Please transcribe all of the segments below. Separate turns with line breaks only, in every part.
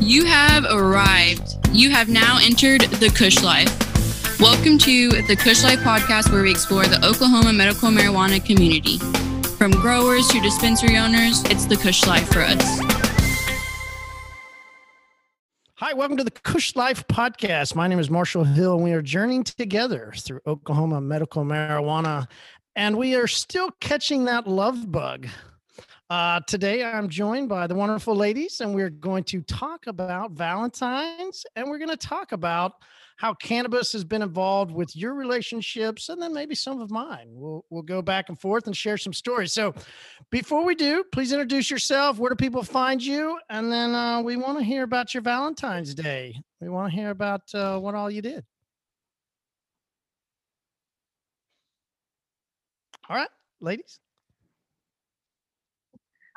You have arrived. You have now entered the Kush Life. Welcome to the Kush Life podcast, where we explore the Oklahoma medical marijuana community. From growers to dispensary owners, it's the Kush Life for us.
Hi, welcome to the Kush Life podcast. My name is Marshall Hill, and we are journeying together through Oklahoma medical marijuana, and we are still catching that love bug. Uh, today, I'm joined by the wonderful ladies, and we're going to talk about Valentine's, and we're going to talk about how cannabis has been involved with your relationships, and then maybe some of mine. We'll we'll go back and forth and share some stories. So, before we do, please introduce yourself. Where do people find you? And then uh, we want to hear about your Valentine's Day. We want to hear about uh, what all you did. All right, ladies.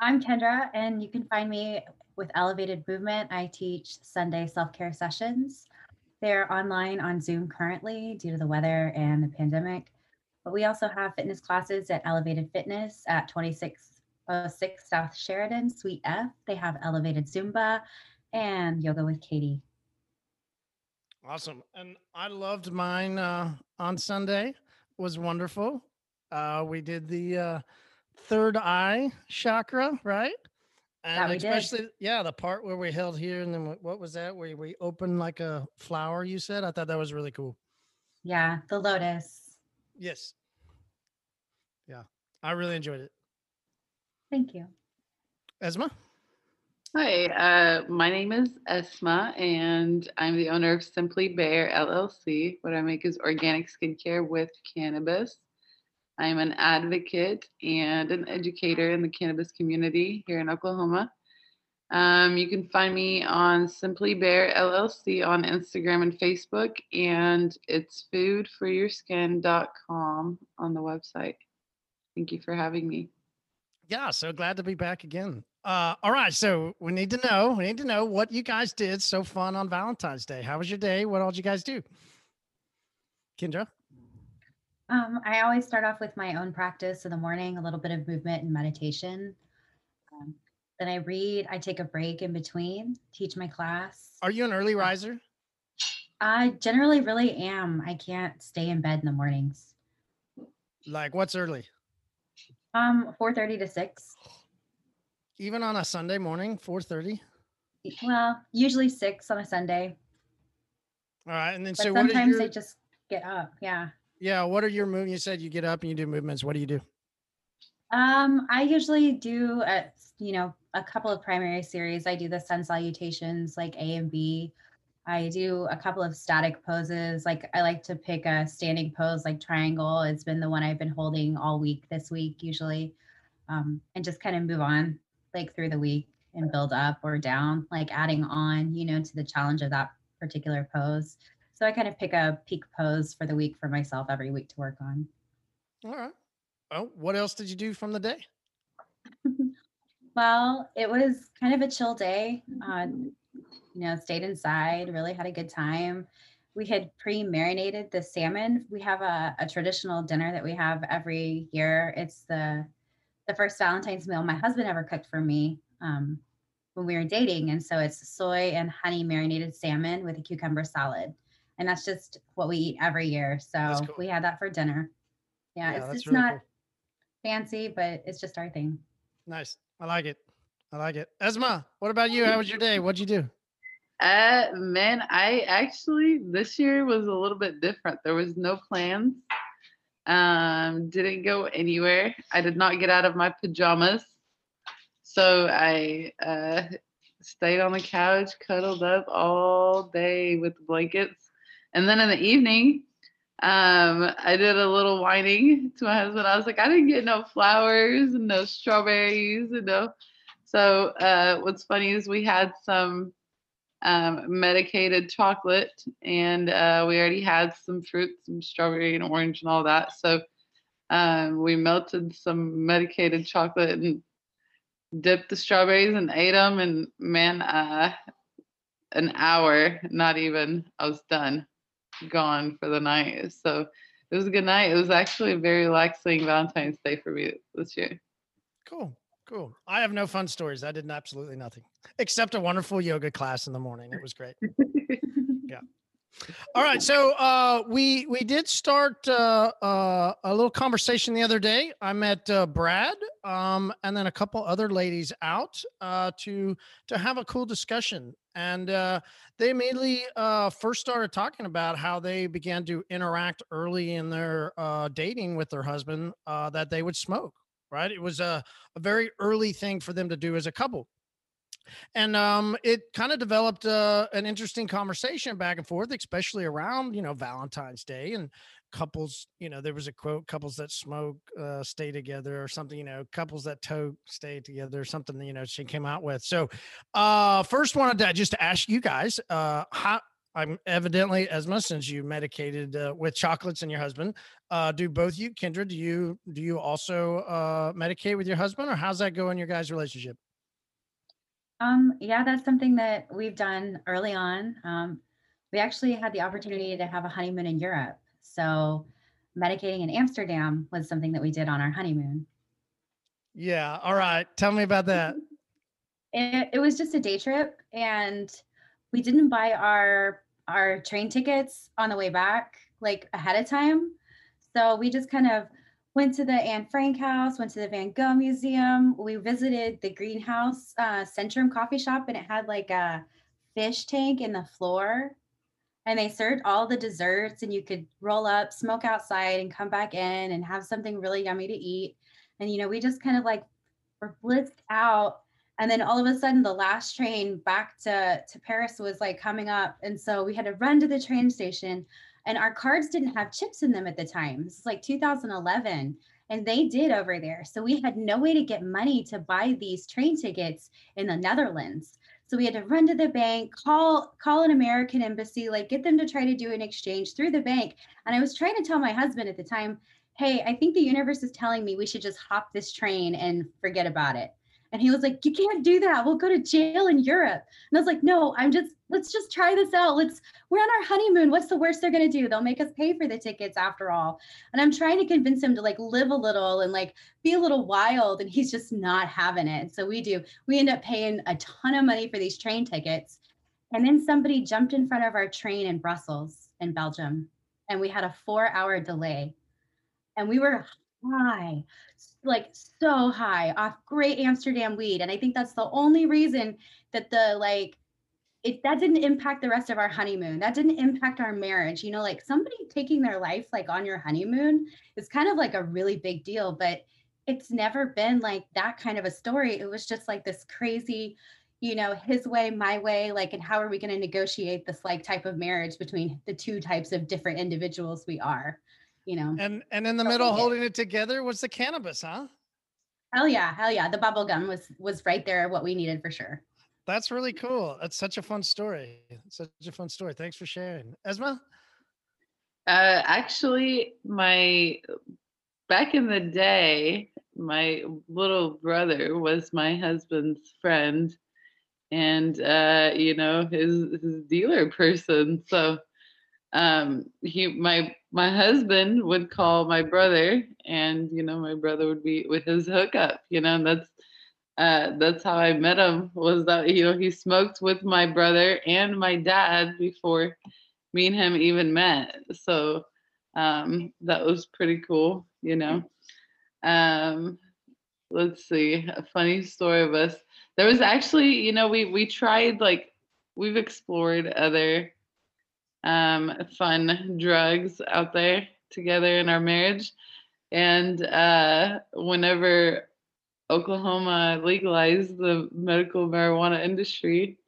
I'm Kendra, and you can find me with Elevated Movement. I teach Sunday self care sessions. They're online on Zoom currently due to the weather and the pandemic. But we also have fitness classes at Elevated Fitness at 2606 South Sheridan, Suite F. They have Elevated Zumba and Yoga with Katie.
Awesome. And I loved mine uh, on Sunday. It was wonderful. Uh, we did the uh, third eye chakra, right? And
That we did.
especially, yeah, the part where we held here, and then what- what was that? Where we opened like a flower? You said. I thought that was really cool.
Yeah, the Lotus.
Yes. Yeah, I really enjoyed it.
Thank you.
Esma.
Hi, uh, my name is Esma, and I'm the owner of Simply Bear LLC. What I make is organic skincare with cannabis. I'm an advocate and an educator in the cannabis community here in Oklahoma. Um, you can find me on Simply Bear LLC on Instagram and Facebook, and it's foodforyourskin.com on the website. Thank you for having me.
Yeah, so glad to be back again. Uh, all right, so we need to know. We need to know what you guys did so fun on Valentine's Day. How was your day? What all did you guys do? Kendra.
Um, I always start off with my own practice in the morning, a little bit of movement and meditation. Um, then I read, I take a break in between, teach my class.
Are you an early riser?
I generally really am. I can't stay in bed in the mornings.
Like what's early?
Um, 4:30 to 6.
Even on a Sunday morning, 4:30.
Well, usually 6 on a Sunday.
All right, and then
But
so what
sometimes
your
I just get up. Yeah.
Yeah? What are your move? You said you get up and you do movements. What do you do?
Um, I usually do a, you know, a couple of primary series. I do the sun salutations like A and B. I do a couple of static poses. Like I like to pick a standing pose like triangle. It's been the one I've been holding all week this week usually. Um, and just kind of move on like through the week and build up or down, like adding on, you know, to the challenge of that particular pose. So I kind of pick a peak pose for the week for myself every week to work on.
All right. Well, what else did you do from the day?
Well, it was kind of a chill day. Uh, you know, stayed inside, really had a good time. We had pre-marinated the salmon. We have a, a traditional dinner that we have every year. It's the the first Valentine's meal my husband ever cooked for me um, when we were dating, and so it's soy and honey marinated salmon with a cucumber salad, and that's just what we eat every year. So
cool.
we had that for dinner. Yeah,
Yeah,
it's,
that's
it's
really
not
cool.
fancy, but it's just our thing.
Nice. I like it. I like it. Esma, what about you? How was your day? What'd you do?
Uh, man, I actually this year was a little bit different. There was no plans. Um, didn't go anywhere. I did not get out of my pajamas, so I uh stayed on the couch, cuddled up all day with blankets, and then in the evening, um, I did a little whining to my husband. I was like, I didn't get no flowers and no strawberries and no. So uh, what's funny is we had some um, medicated chocolate, and uh, we already had some fruit, some strawberry and orange and all that. So um, we melted some medicated chocolate and dipped the strawberries and ate them. And man, uh, an hour, not even, I was done, gone for the night. So it was a good night. It was actually a very relaxing Valentine's Day for me this year.
Cool. Cool. I have no fun stories. I did absolutely nothing except a wonderful yoga class in the morning. It was great. yeah. All right. So uh, we we did start uh, uh, a little conversation the other day. I met uh, Brad um, and then a couple other ladies out uh, to to have a cool discussion, and uh, they immediately first started talking about how they began to interact early in their dating with their husband that they would smoke. Right. It was a, a very early thing for them to do as a couple and um, it kind of developed uh, an interesting conversation back and forth, especially around you know Valentine's Day and couples. You know, there was a quote: "Couples that smoke uh, stay together," or something. You know, couples that toke stay together, or something. You know, she came out with. So, uh, first wanted to just ask you guys uh, how. I'm evidently, Esma since you medicated uh, with chocolates and your husband, uh, do both you, Kendra? Do you do you also uh, medicate with your husband, or how's that go in your guys' relationship?
Um, yeah, that's something that we've done early on. Um, we actually had the opportunity to have a honeymoon in Europe. So medicating in Amsterdam was something that we did on our honeymoon.
Yeah. All right. Tell me about that.
It, it was just a day trip and we didn't buy our our train tickets on the way back like ahead of time. So we just kind of went to the Anne Frank house, went to the Van Gogh Museum. We visited the Greenhouse uh, Centrum coffee shop, and it had like a fish tank in the floor. And they served all the desserts, and you could roll up, smoke outside, and come back in and have something really yummy to eat. And you know, we just kind of like were blitzed out. And then all of a sudden, the last train back to to Paris was like coming up, and so we had to run to the train station and our cards didn't have chips in them at the time. This is like 2011 and they did over there. So we had no way to get money to buy these train tickets in the Netherlands. So we had to run to the bank, call call an American embassy, like get them to try to do an exchange through the bank. And I was trying to tell my husband at the time, "Hey, I think the universe is telling me we should just hop this train and forget about it." And he was like, You can't do that. We'll go to jail in Europe. And I was like, No, I'm just, let's just try this out. Let's, we're on our honeymoon. What's the worst they're going to do? They'll make us pay for the tickets after all. And I'm trying to convince him to like live a little and like be a little wild. And he's just not having it. So we do, we end up paying a ton of money for these train tickets. And then somebody jumped in front of our train in Brussels in Belgium. And we had a four hour delay. And we were high, like so high off great Amsterdam weed. And I think that's the only reason that the like it that didn't impact the rest of our honeymoon. That didn't impact our marriage. You know, like somebody taking their life like on your honeymoon is kind of like a really big deal, but it's never been like that kind of a story. It was just like this crazy, you know, his way, my way, like, and how are we going to negotiate this like type of marriage between the two types of different individuals we are? You know.
And and in the middle, holding it together was the cannabis, huh?
Hell yeah, hell yeah. The bubble gum was was right there, what we needed for sure.
That's really cool. That's such a fun story. Such a fun story. Thanks for sharing, Esma.
Uh, actually, my back in the day, my little brother was my husband's friend, and uh, you know his his dealer person. So um, he my my husband would call my brother and you know my brother would be with his hookup you know and that's uh, that's how i met him was that you know he smoked with my brother and my dad before me and him even met. So um, that was pretty cool you know. Um, let's see a funny story of us. There was actually you know we we tried like we've explored other um, fun drugs out there together in our marriage. And uh, whenever Oklahoma legalized the medical marijuana industry,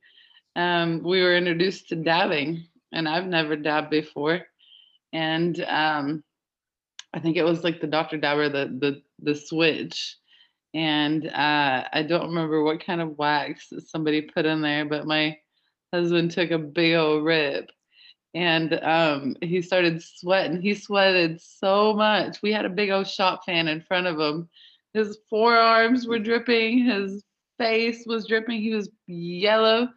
um, we were introduced to dabbing, and I've never dabbed before. And um, I think it was like the Dr. Dabber, the the the switch. And uh, I don't remember what kind of wax somebody put in there, but my husband took a big old rip and um, he started sweating. He sweated so much. We had a big old shop fan in front of him. His forearms were dripping. His face was dripping. He was yellow.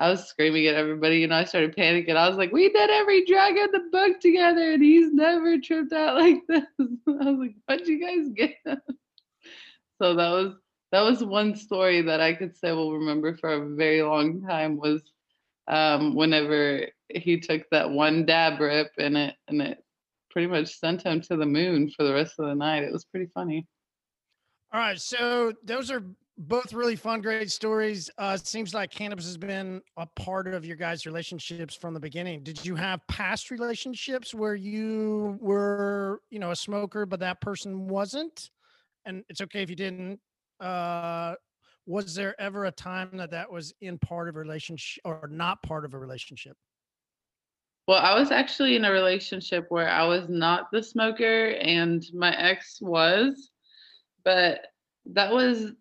I was screaming at everybody. You know, I started panicking. I was like, "We did every drug in the book together, and he's never tripped out like this." I was like, "What'd you guys get?" so that was that was one story that I could say will remember for a very long time was um, whenever he took that one dab rip and it and it pretty much sent him to the moon for the rest of the night. It was pretty funny.
All right, so those are both really fun, great stories. Uh, seems like cannabis has been a part of your guys' relationships from the beginning. Did you have past relationships where you were, you know, a smoker, but that person wasn't? And it's okay if you didn't. Uh, was there ever a time that that was in part of a relationship or not part of a relationship?
Well, I was actually in a relationship where I was not the smoker and my ex was, but that was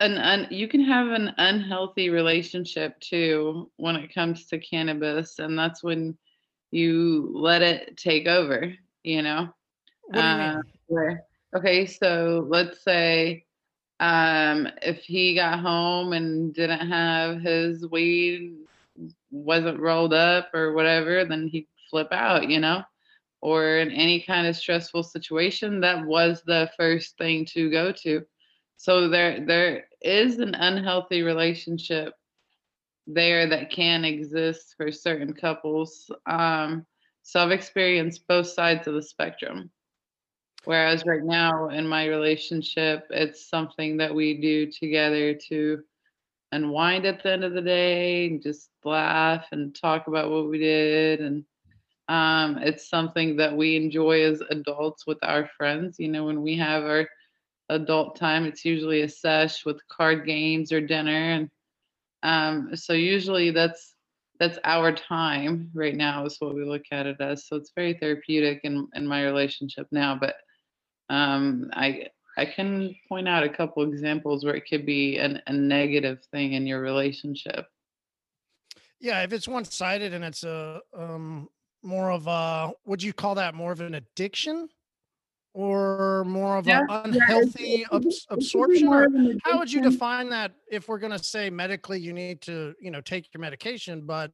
an un, you can have an unhealthy relationship too when it comes to cannabis and that's when you let it take over, you know.
What do you mean?
Uh, where, okay, so let's say um if he got home and didn't have his weed wasn't rolled up or whatever, then he'd flip out, you know? Or in any kind of stressful situation, that was the first thing to go to. So there there is an unhealthy relationship there that can exist for certain couples. Um, so I've experienced both sides of the spectrum. Whereas right now in my relationship, it's something that we do together to unwind at the end of the day and just laugh and talk about what we did and um, it's something that we enjoy as adults with our friends you know when we have our adult time it's usually a sesh with card games or dinner and um, so usually that's that's our time right now is what we look at it as. So it's very therapeutic in in my relationship now but um, i I can point out a couple examples where it could be an, a negative thing in your relationship.
Yeah, if it's one sided and it's a um, more of a, would you call that more of an addiction? Or more of
Yeah,
an unhealthy
it could
abs-
it could be
absorption, or how would you define that? If we're going to say medically, you need to, you know, take your medication, but,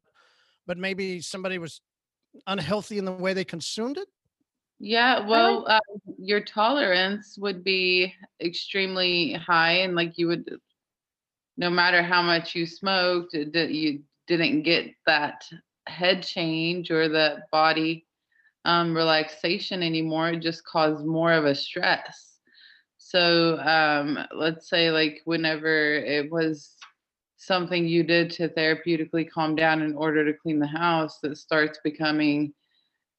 but maybe somebody was unhealthy in the way they consumed it.
Yeah, well, uh, your tolerance would be extremely high, and like you would, no matter how much you smoked, you didn't get that head change or the body um, relaxation anymore. It just caused more of a stress. So um, let's say, like, whenever it was something you did to therapeutically calm down in order to clean the house, that starts becoming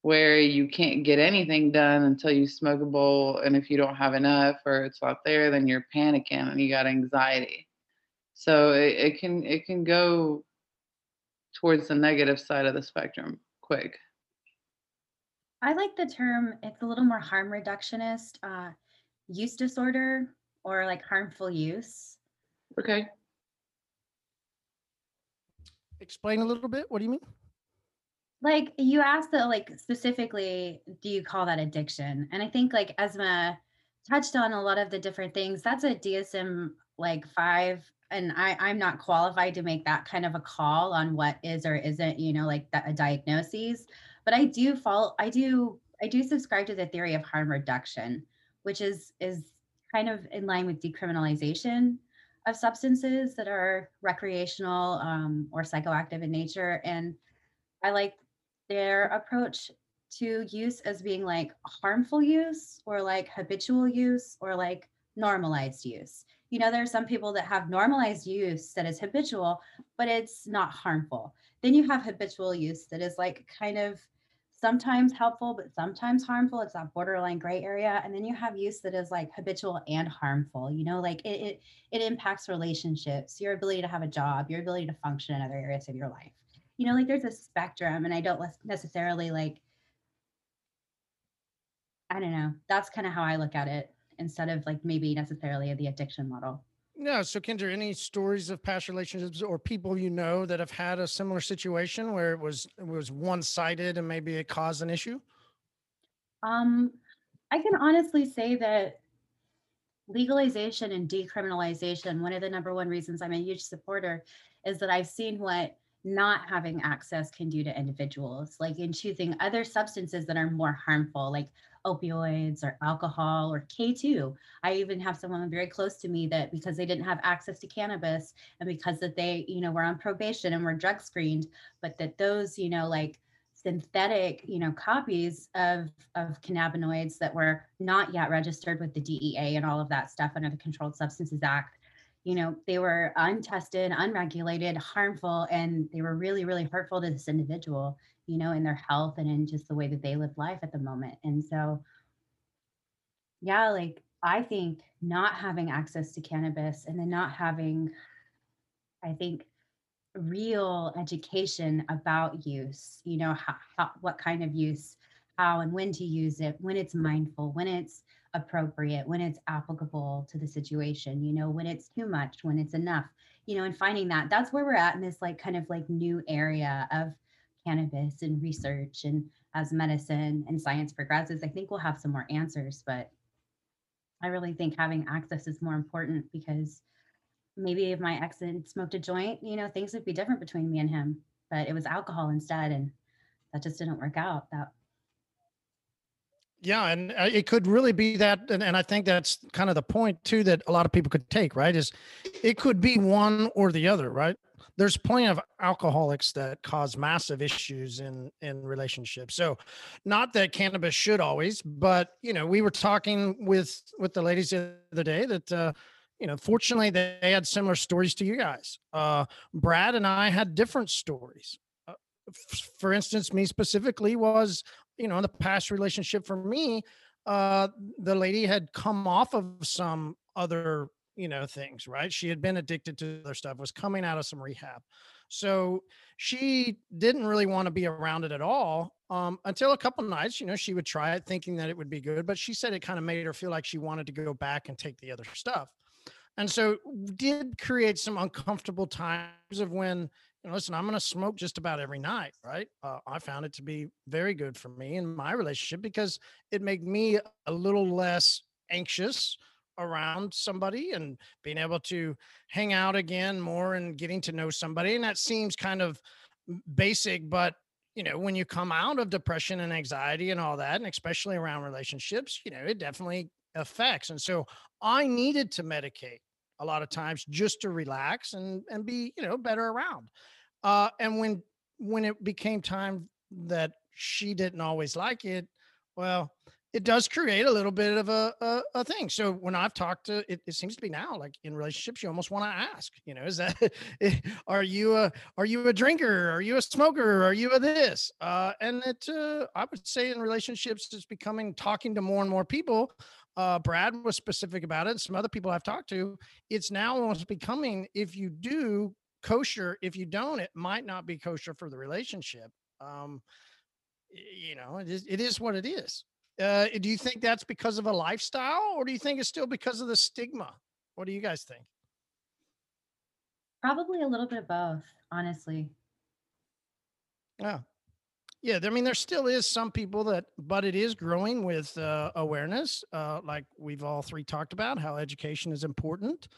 where you can't get anything done until you smoke a bowl and if you don't have enough or it's not there then you're panicking and you got anxiety so it, it can it can go towards the negative side of the spectrum quick
I like the term, it's a little more harm reductionist, uh, use disorder or like harmful use.
okay
Explain a little bit. What do you mean?
Like you asked that, like specifically, do you call that addiction? And I think like Esma touched on a lot of the different things. That's a DSM like five, and I I'm not qualified to make that kind of a call on what is or isn't, you know, like that a diagnosis. But I do fall, I do I do subscribe to the theory of harm reduction, which is is kind of in line with decriminalization of substances that are recreational um, or psychoactive in nature. And I like their approach to use as being like harmful use or like habitual use or like normalized use. You know, there are some people that have normalized use that is habitual, but it's not harmful. Then you have habitual use that is like kind of sometimes helpful, but sometimes harmful. It's that borderline gray area. And then you have use that is like habitual and harmful. You know, like it, it, it impacts relationships, your ability to have a job, your ability to function in other areas of your life you know like there's a spectrum and i don't necessarily like i don't know that's kind of how i look at it instead of like maybe necessarily the addiction model
No. So, Kendra, any stories of past relationships or people you know that have had a similar situation where it was it was one sided and maybe it caused an issue?
um i can honestly say that legalization and decriminalization one of the number one reasons i'm a huge supporter is that i've seen what not having access can do to individuals, like in choosing other substances that are more harmful, like opioids or alcohol or K2. I even have someone very close to me that because they didn't have access to cannabis and because that they, you know, were on probation and were drug screened, but that those, you know, like synthetic, you know, copies of of cannabinoids that were not yet registered with the DEA and all of that stuff under the Controlled Substances Act you know, they were untested, unregulated, harmful, and they were really, really hurtful to this individual, you know, in their health and in just the way that they live life at the moment. And so, yeah, like I think not having access to cannabis and then not having, I think, real education about use, you know, how, how, what kind of use, how and when to use it, when it's mindful, when it's appropriate, when it's applicable to the situation, you know, when it's too much, when it's enough, you know, and finding that that's where we're at in this like kind of like new area of cannabis and research and as medicine and science progresses, I think we'll have some more answers, but I really think having access is more important because maybe if my ex had smoked a joint, you know, things would be different between me and him, but it was alcohol instead. And that just didn't work out. That
yeah, and uh, it could really be that, and, and I think that's kind of the point too that a lot of people could take. Right, is it could be one or the other. Right, there's plenty of alcoholics that cause massive issues in in relationships. So, not that cannabis should always, but you know, we were talking with with the ladies the other day that. uh you know, fortunately, they had similar stories to you guys. Uh, Brad and I had different stories. Uh, for instance, me specifically was you know, in the past relationship for me, uh, the lady had come off of some other, you know, things, right? She had been addicted to other stuff, was coming out of some rehab. So she didn't really want to be around it at all um, until a couple nights. You know, she would try it thinking that it would be good, but she said it kind of made her feel like she wanted to go back and take the other stuff. And so did create some uncomfortable times of when know, listen, I'm going to smoke just about every night, right? Uh, I found it to be very good for me in my relationship because it made me a little less anxious around somebody and being able to hang out again more and getting to know somebody. And that seems kind of basic, but you know, when you come out of depression and anxiety and all that, and especially around relationships, you know, it definitely affects. And so I needed to medicate a lot of times just to relax and and be you know better around uh, and when when it became time that she didn't always like it, well, it does create a little bit of a, a, a thing. So when I've talked to it, it seems to be now like in relationships, you almost want to ask, you know, is that are you a are you a drinker? Are you a smoker? Are you a this? Uh, and it uh, I would say in relationships, it's becoming talking to more and more people. Uh, Brad was specific about it. Some other people I've talked to, it's now almost becoming if you do kosher. If you don't, it might not be kosher for the relationship. Um, you know, it is, it is what it is. Uh, do you think that's because of a lifestyle or do you think it's still because of the stigma? What do you guys think?
Probably a little bit of both, honestly.
Yeah. Yeah, I mean, there still is some people that, but it is growing with uh, awareness, uh, like we've all three talked about, how education is important.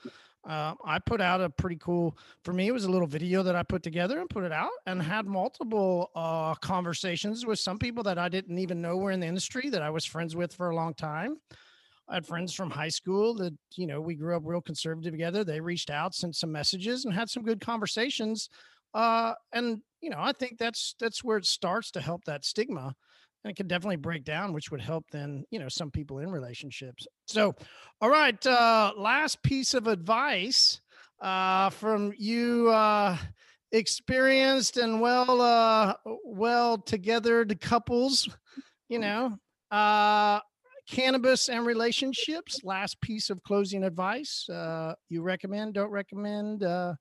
Uh, I put out a pretty cool, for me, it was a little video that I put together and put it out and had multiple uh, conversations with some people that I didn't even know were in the industry that I was friends with for a long time. I had friends from high school that, you know, we grew up real conservative together. They reached out, sent some messages, and had some good conversations. Uh, and, you know, I think that's that's where it starts to help that stigma and it can definitely break down which would help then you know some people in relationships. So all right uh last piece of advice uh from you uh experienced and well uh well togethered couples you know uh cannabis and relationships last piece of closing advice uh you recommend don't recommend uh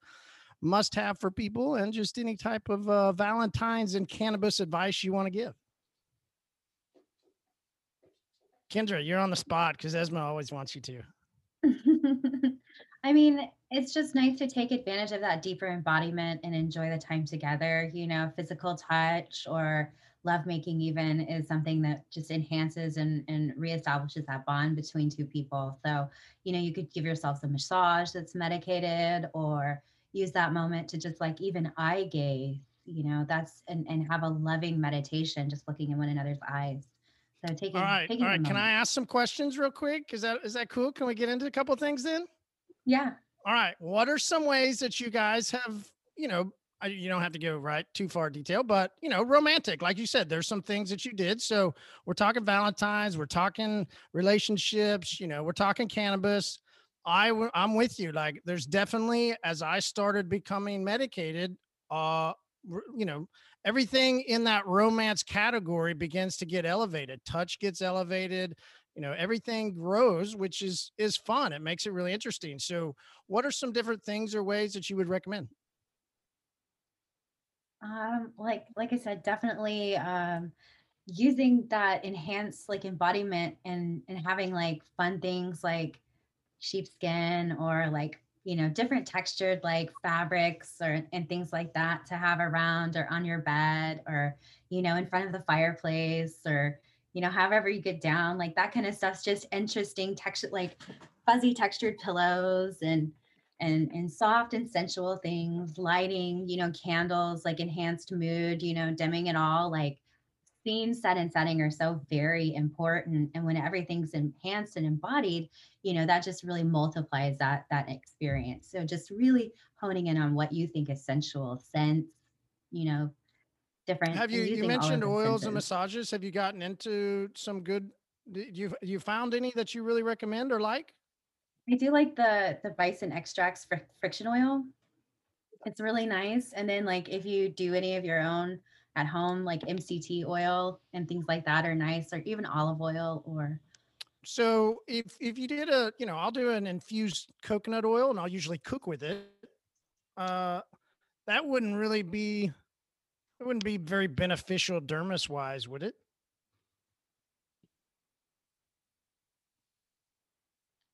must have for people and just any type of uh valentine's and cannabis advice you want to give Kendra, you're on the spot because Esma always wants you to.
I mean, it's just nice to take advantage of that deeper embodiment and enjoy the time together. You know, physical touch or lovemaking even is something that just enhances and, and reestablishes that bond between two people. So, you know, you could give yourself a massage that's medicated or, use that moment to just like even eye gaze, you know, that's and, and have a loving meditation, just looking in one another's eyes. So taking
All right. All
a.
Can I ask some questions real quick? Is that is that cool? Can we get into a couple things then?
Yeah.
All right. What are some ways that you guys have, you know, I- you don't have to go right too far detail, but you know, romantic, like you said, there's some things that you did. So we're talking Valentine's, we're talking relationships, you know, we're talking cannabis. I w- I'm with you. Like, there's definitely as I started becoming medicated, uh, you know, everything in that romance category begins to get elevated. Touch gets elevated. You know, everything grows, which is is fun. It makes it really interesting. So, what are some different things or ways that you would recommend?
Um, like like I said, definitely um using that enhanced like embodiment and and having like fun things like sheepskin or like you know different textured like fabrics or and things like that to have around or on your bed or you know in front of the fireplace or you know however you get down like that kind of stuff's just interesting texture like fuzzy textured pillows and and and soft and sensual things lighting you know candles like enhanced mood you know dimming it all like scene set and setting are so very important and when everything's enhanced and embodied you know that just really multiplies that that experience so just really honing in on what you think is sensual sense you know different
Have you you
using all of
mentioned oils and massages? Have you gotten into some good? Did you you found any that you really recommend or like?
I do like the the bison extracts for friction oil. It's really nice. And then like if you do any of your own at home, like MCT oil and things like that are nice, or even olive oil or
So if if you did a, you know, I'll do an infused coconut oil and I'll usually cook with it. Uh that wouldn't really be it wouldn't be very beneficial dermis wise, would it?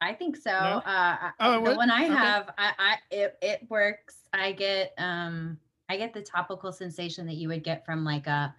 I think so.
No?
Uh,
Oh,
the one I
Okay.
have, I, I it it works. I get um I get the topical sensation that you would get from like a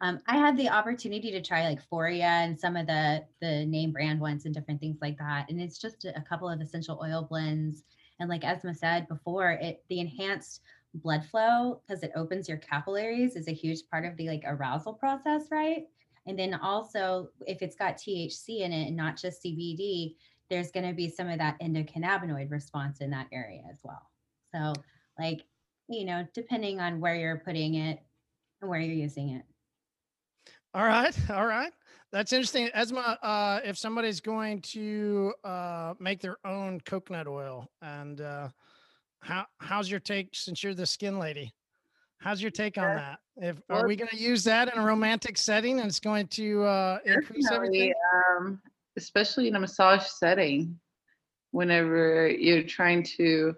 um I had the opportunity to try like Foria and some of the the name brand ones and different things like that. And it's just a couple of essential oil blends. And like Esma said before, it the enhanced blood flow because it opens your capillaries is a huge part of the like arousal process, right? And then also if it's got THC in it and not just CBD, there's going to be some of that endocannabinoid response in that area as well. So, like, you know, depending on where you're putting it and where you're using it.
All right, all right. That's interesting. Esma, uh, if somebody's going to uh, make their own coconut oil, and uh, how how's your take since you're the skin lady? How's your take on that? If are we going to use that in a romantic setting, and it's going to uh, increase everything?
Um, especially in a massage setting, whenever you're trying to,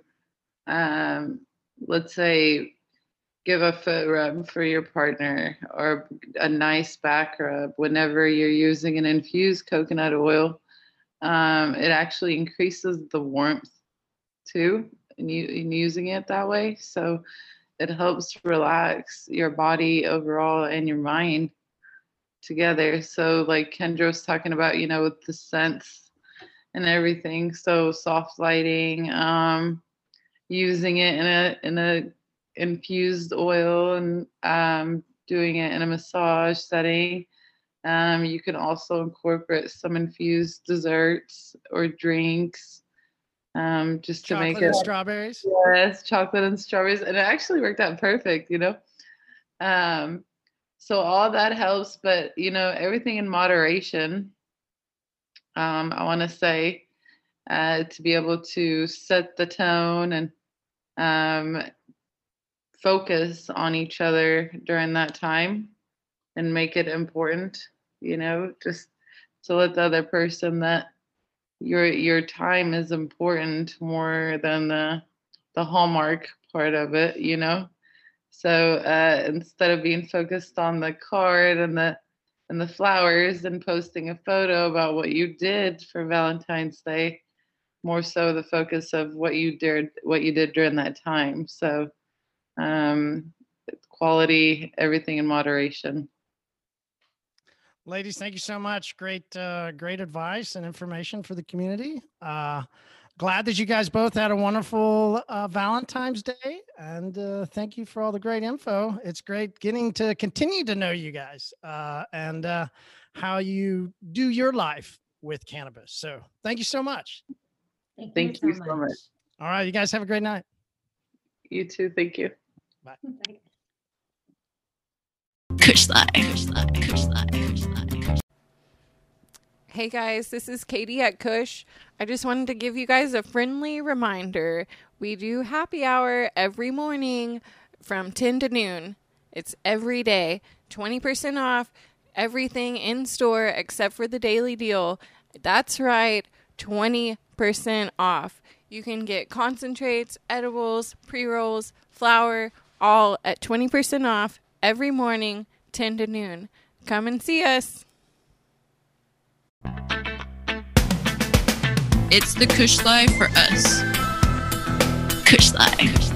um, let's say, give a foot rub for your partner or a nice back rub, whenever you're using an infused coconut oil, um, it actually increases the warmth too, and you in using it that way. So it helps relax your body overall and your mind together. So like Kendra was talking about, you know, with the scents and everything. So soft lighting, um, using it in a in a infused oil and um, doing it in a massage setting. Um, you can also incorporate some infused desserts or drinks um, just to
Chocolate
make it
and strawberries.
Yes, chocolate and strawberries, and it actually worked out perfect, you know. Um, so all that helps, but you know, everything in moderation. Um, I want to say uh, to be able to set the tone and um, focus on each other during that time and make it important, you know, just to let the other person that your your time is important more than the the hallmark part of it you know? So uh, instead of being focused on the card and the and the flowers and posting a photo about what you did for valentine's day more so the focus of what you did what you did during that time so um quality everything in moderation
Ladies, thank you so much. Great, uh, great advice and information for the community. Uh, glad that you guys both had a wonderful uh, Valentine's Day. And uh, thank you for all the great info. It's great getting to continue to know you guys uh, and uh, how you do your life with cannabis. So thank you so much.
Thank,
Thank
you
you
so
so
much.
much.
All right. You guys have a great night.
You too. Thank you.
Bye.
Kush Life. Kush Life. Kush Life. Kush Life.
Hey guys, this is Katie at Kush. I just wanted to give you guys a friendly reminder. We do happy hour every morning from 10 to noon. It's every day. 20% off everything in store except for the daily deal. That's right, 20% off. You can get concentrates, edibles, pre rolls, flower, all at 20% off every morning, 10 to noon. Come and see us.
It's the Kush Life for us. Kush Life.